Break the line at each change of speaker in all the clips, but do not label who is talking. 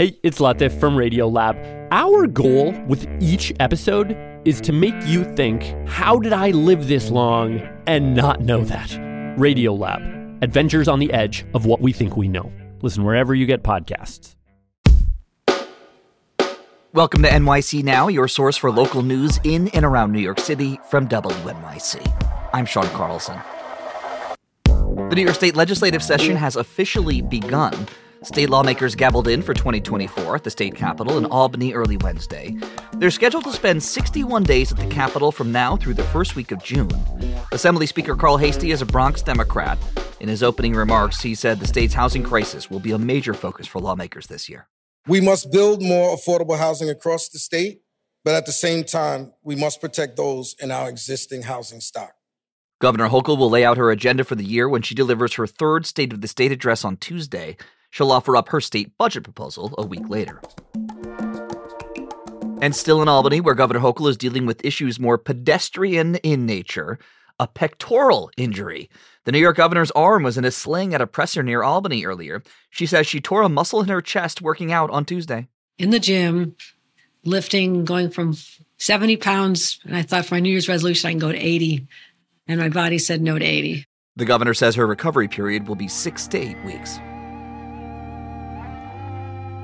Hey, it's Latif from Radiolab. Our goal with each episode is to make you think, how did I live this long and not know that? Radiolab, adventures on the edge of what we think we know. Listen wherever you get podcasts.
Welcome to NYC Now, your source for local news in and around New York City from WNYC. I'm Sean Carlson. The New York State legislative session has officially begun. State lawmakers gavelled in for 2024 at the state capitol in Albany early Wednesday. They're scheduled to spend 61 days at the Capitol from now through the first week of June. Assembly Speaker Carl Heastie is a Bronx Democrat. In his opening remarks, he said the state's housing crisis will be a major focus for lawmakers this year.
We must build more affordable housing across the state, but at the same time, we must protect those in our existing housing stock.
Governor Hochul will lay out her agenda for the year when she delivers her third State of the State address on Tuesday. She'll offer up her state budget proposal a week later. And still in Albany, where Governor Hochul is dealing with issues more pedestrian in nature, a pectoral injury. The New York governor's arm was in a sling at a presser near Albany earlier. She says she tore a muscle in her chest working out on Tuesday.
In the gym, lifting, going from 70 pounds, and I thought for my New Year's resolution I can go to 80. And my body said no to 80.
The governor says her recovery period will be six to eight weeks.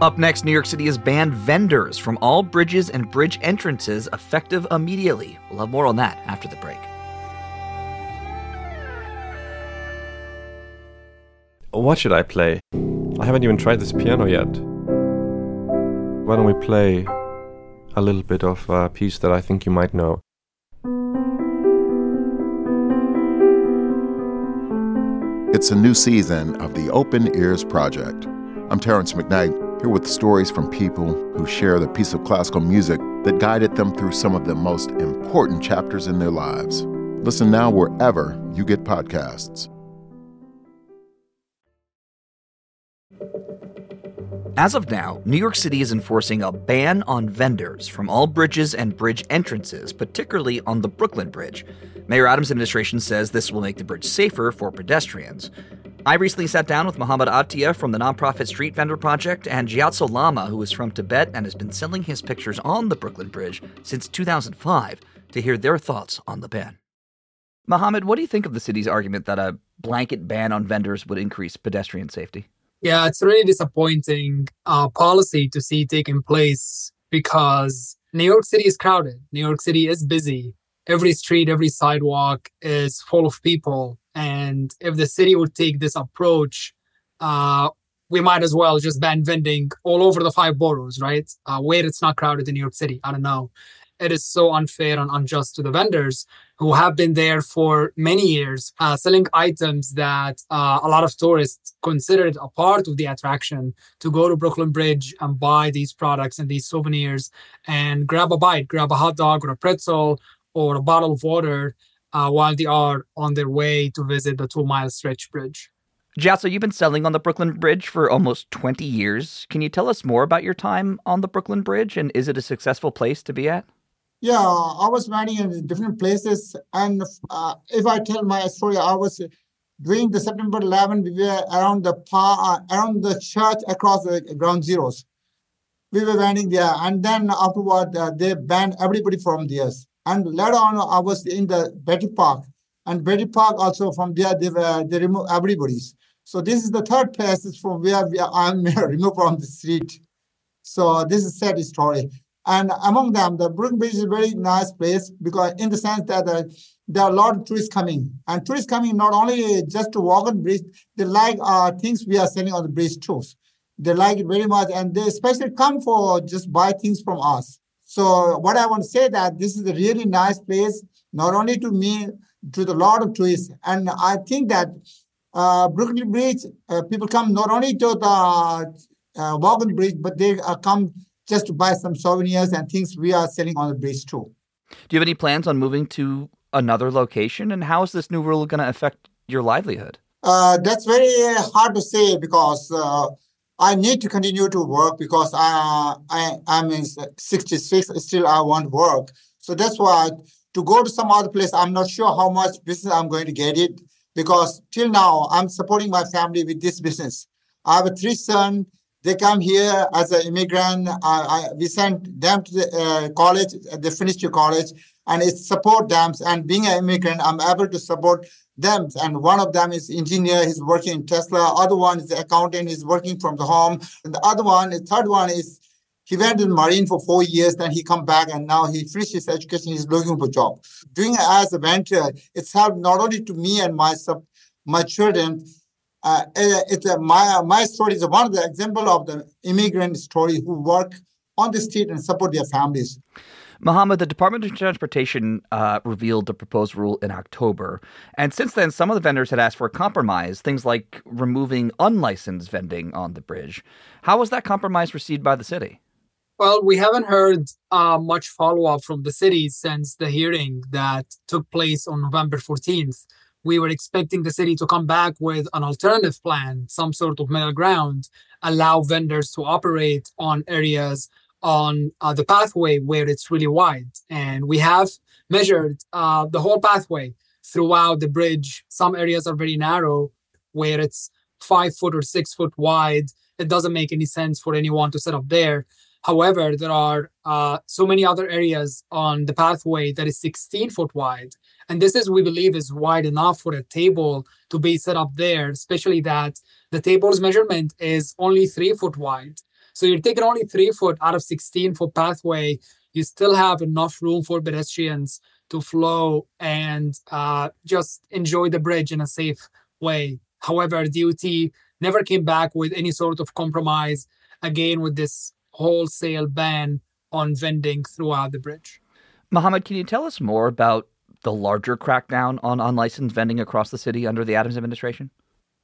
Up next, New York City has banned vendors from all bridges and bridge entrances effective immediately. We'll have more on that after the break.
What should I play? I haven't even tried this piano yet. Why don't we play a little bit of a piece that I think you might know?
It's a new season of the Open Ears Project. I'm Terrence McKnight here with stories from people who share the piece of classical music that guided them through some of the most important chapters in their lives. Listen now wherever you get podcasts.
As of now, New York City is enforcing a ban on vendors from all bridges and bridge entrances, particularly on the Brooklyn Bridge. Mayor Adams' administration says this will make the bridge safer for pedestrians. I recently sat down with Mohamed Attia from the nonprofit Street Vendor Project and Gyatso Lama, who is from Tibet and has been selling his pictures on the Brooklyn Bridge since 2005, to hear their thoughts on the ban. Muhammad, what do you think of the city's argument that a blanket ban on vendors would increase pedestrian safety?
Yeah, it's really disappointing uh, policy to see taking place because New York City is crowded. New York City is busy. Every street, every sidewalk is full of people. And if the city would take this approach, uh, we might as well just ban vending all over the five boroughs, right? Uh, where it's not crowded in New York City. I don't know. It is so unfair and unjust to the vendors who have been there for many years, uh, selling items that uh, a lot of tourists considered a part of the attraction to go to Brooklyn Bridge and buy these products and these souvenirs and grab a bite, grab a hot dog or a pretzel or a bottle of water uh, while they are on their way to visit the two mile stretch bridge.
Gyatso, you've been selling on the Brooklyn Bridge for almost 20 years. Can you tell us more about your time on the Brooklyn Bridge and is it a successful place to be at?
Yeah, I was running in different places. And uh, if I tell my story, I was during the September 11, we were around the par, uh, around the church across the ground zeros. We were vending there. And then afterward, uh, they banned everybody from there. And later on, I was in the Betty Park. And Betty Park also from there, they were they removed everybody's. So this is the third place from where we are, I'm removed from the street. So this is sad story. And among them, the Brooklyn Bridge is a very nice place because in the sense that uh, there are a lot of tourists coming. And tourists coming not only just to walk on the bridge, they like uh, things we are selling on the bridge too. They like it very much and they especially come for just buy things from us. So what I want to say that this is a really nice place, not only to me, to the lot of tourists. And I think that uh, Brooklyn Bridge, uh, people come not only to the uh, Wagon Bridge, but they uh, come just to buy some souvenirs and things we are selling on the bridge too.
Do you have any plans on moving to another location? And how is this new rule going to affect your livelihood?
Uh, that's very hard to say because uh, I need to continue to work because I, I I'm in 66 still I want work. So that's why to go to some other place, I'm not sure how much business I'm going to get it because till now I'm supporting my family with this business. I have three sons. They come here as an immigrant. Uh, I, we sent them to the uh, college. They finished your college, and it support them. And being an immigrant, I'm able to support them. And one of them is engineer. He's working in Tesla. Other one is accountant. He's working from the home. And the other one, the third one is he went in Marine for four years, then he come back and now he finished his education. He's looking for job. Doing it as a venture, it's helped not only to me and my my children. Uh, it's a, my my story is one of the example of the immigrant story who work on the street and support their families.
Mohamed, the Department of Transportation uh, revealed the proposed rule in October. And since then, some of the vendors had asked for a compromise, things like removing unlicensed vending on the bridge. How was that compromise received by the city?
Well, we haven't heard uh, much follow up from the city since the hearing that took place on November 14th. We were expecting the city to come back with an alternative plan, some sort of middle ground, allow vendors to operate on areas on uh, the pathway where it's really wide. And we have measured uh, the whole pathway throughout the bridge. Some areas are very narrow where it's five foot or six foot wide. It doesn't make any sense for anyone to set up there. However, there are uh, so many other areas on the pathway that is 16 foot wide. And this is, we believe, is wide enough for a table to be set up there, especially that the table's measurement is only three foot wide. So you're taking only three foot out of 16 foot pathway. You still have enough room for pedestrians to flow and uh, just enjoy the bridge in a safe way. However, DOT never came back with any sort of compromise again with this wholesale ban on vending throughout the bridge.
Mohamed, can you tell us more about the larger crackdown on unlicensed vending across the city under the Adams administration?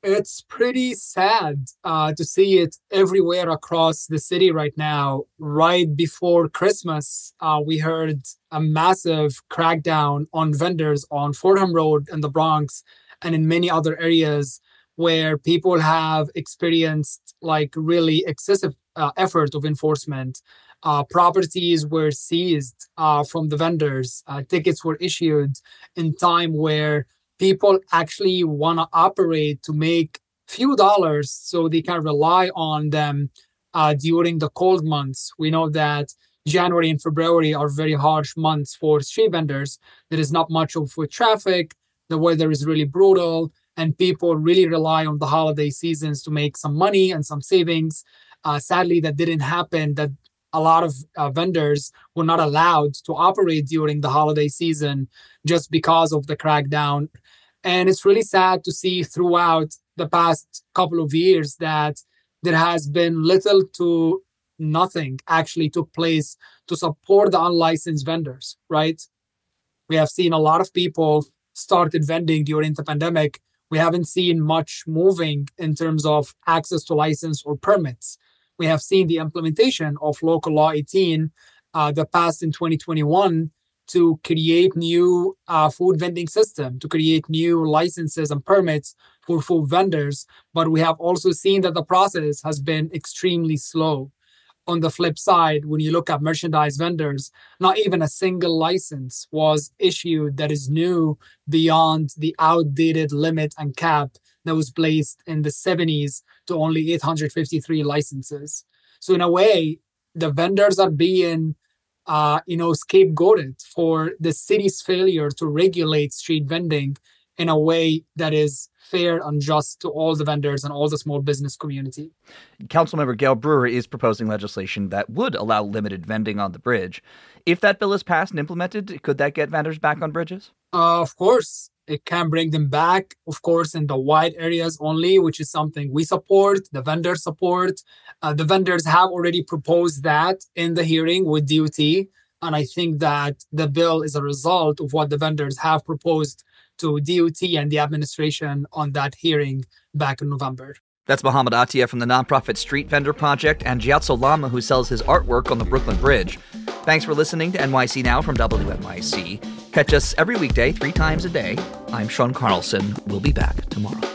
It's pretty sad uh, to see it everywhere across the city right now. Right before Christmas, uh, we heard a massive crackdown on vendors on Fordham Road in the Bronx and in many other areas where people have experienced like really excessive uh, effort of enforcement. Uh, properties were seized uh, from the vendors. Uh, tickets were issued in time where people actually want to operate to make few dollars so they can rely on them uh, during the cold months. We know that January and February are very harsh months for street vendors. There is not much of foot traffic. The weather is really brutal, and people really rely on the holiday seasons to make some money and some savings. Uh, sadly, that didn't happen. That a lot of uh, vendors were not allowed to operate during the holiday season just because of the crackdown. And it's really sad to see throughout the past couple of years that there has been little to nothing actually took place to support the unlicensed vendors, right? We have seen a lot of people started vending during the pandemic. We haven't seen much moving in terms of access to license or permits we have seen the implementation of local law 18 uh, that passed in 2021 to create new uh, food vending system to create new licenses and permits for food vendors. But we have also seen that the process has been extremely slow. On the flip side when you look at merchandise vendors not even a single license was issued that is new beyond the outdated limit and cap that was placed in the 70s to only 853 licenses. So in a way, the vendors are being uh, you know, scapegoated for the city's failure to regulate street vending in a way that is fair and just to all the vendors and all the small business community.
Councilmember Gale Brewer is proposing legislation that would allow limited vending on the bridge. If that bill is passed and implemented, could that get vendors back on bridges?
Uh, of course it can bring them back, of course, in the wide areas only, which is something we support, the vendors support. Uh, the vendors have already proposed that in the hearing with DOT. And I think that the bill is a result of what the vendors have proposed to DOT and the administration on that hearing back in November.
That's Mohamed Attia from the nonprofit Street Vendor Project and Gyatso Lama, who sells his artwork on the Brooklyn Bridge. Thanks for listening to NYC Now from WNYC. Catch us every weekday, three times a day. I'm Sean Carlson. We'll be back tomorrow.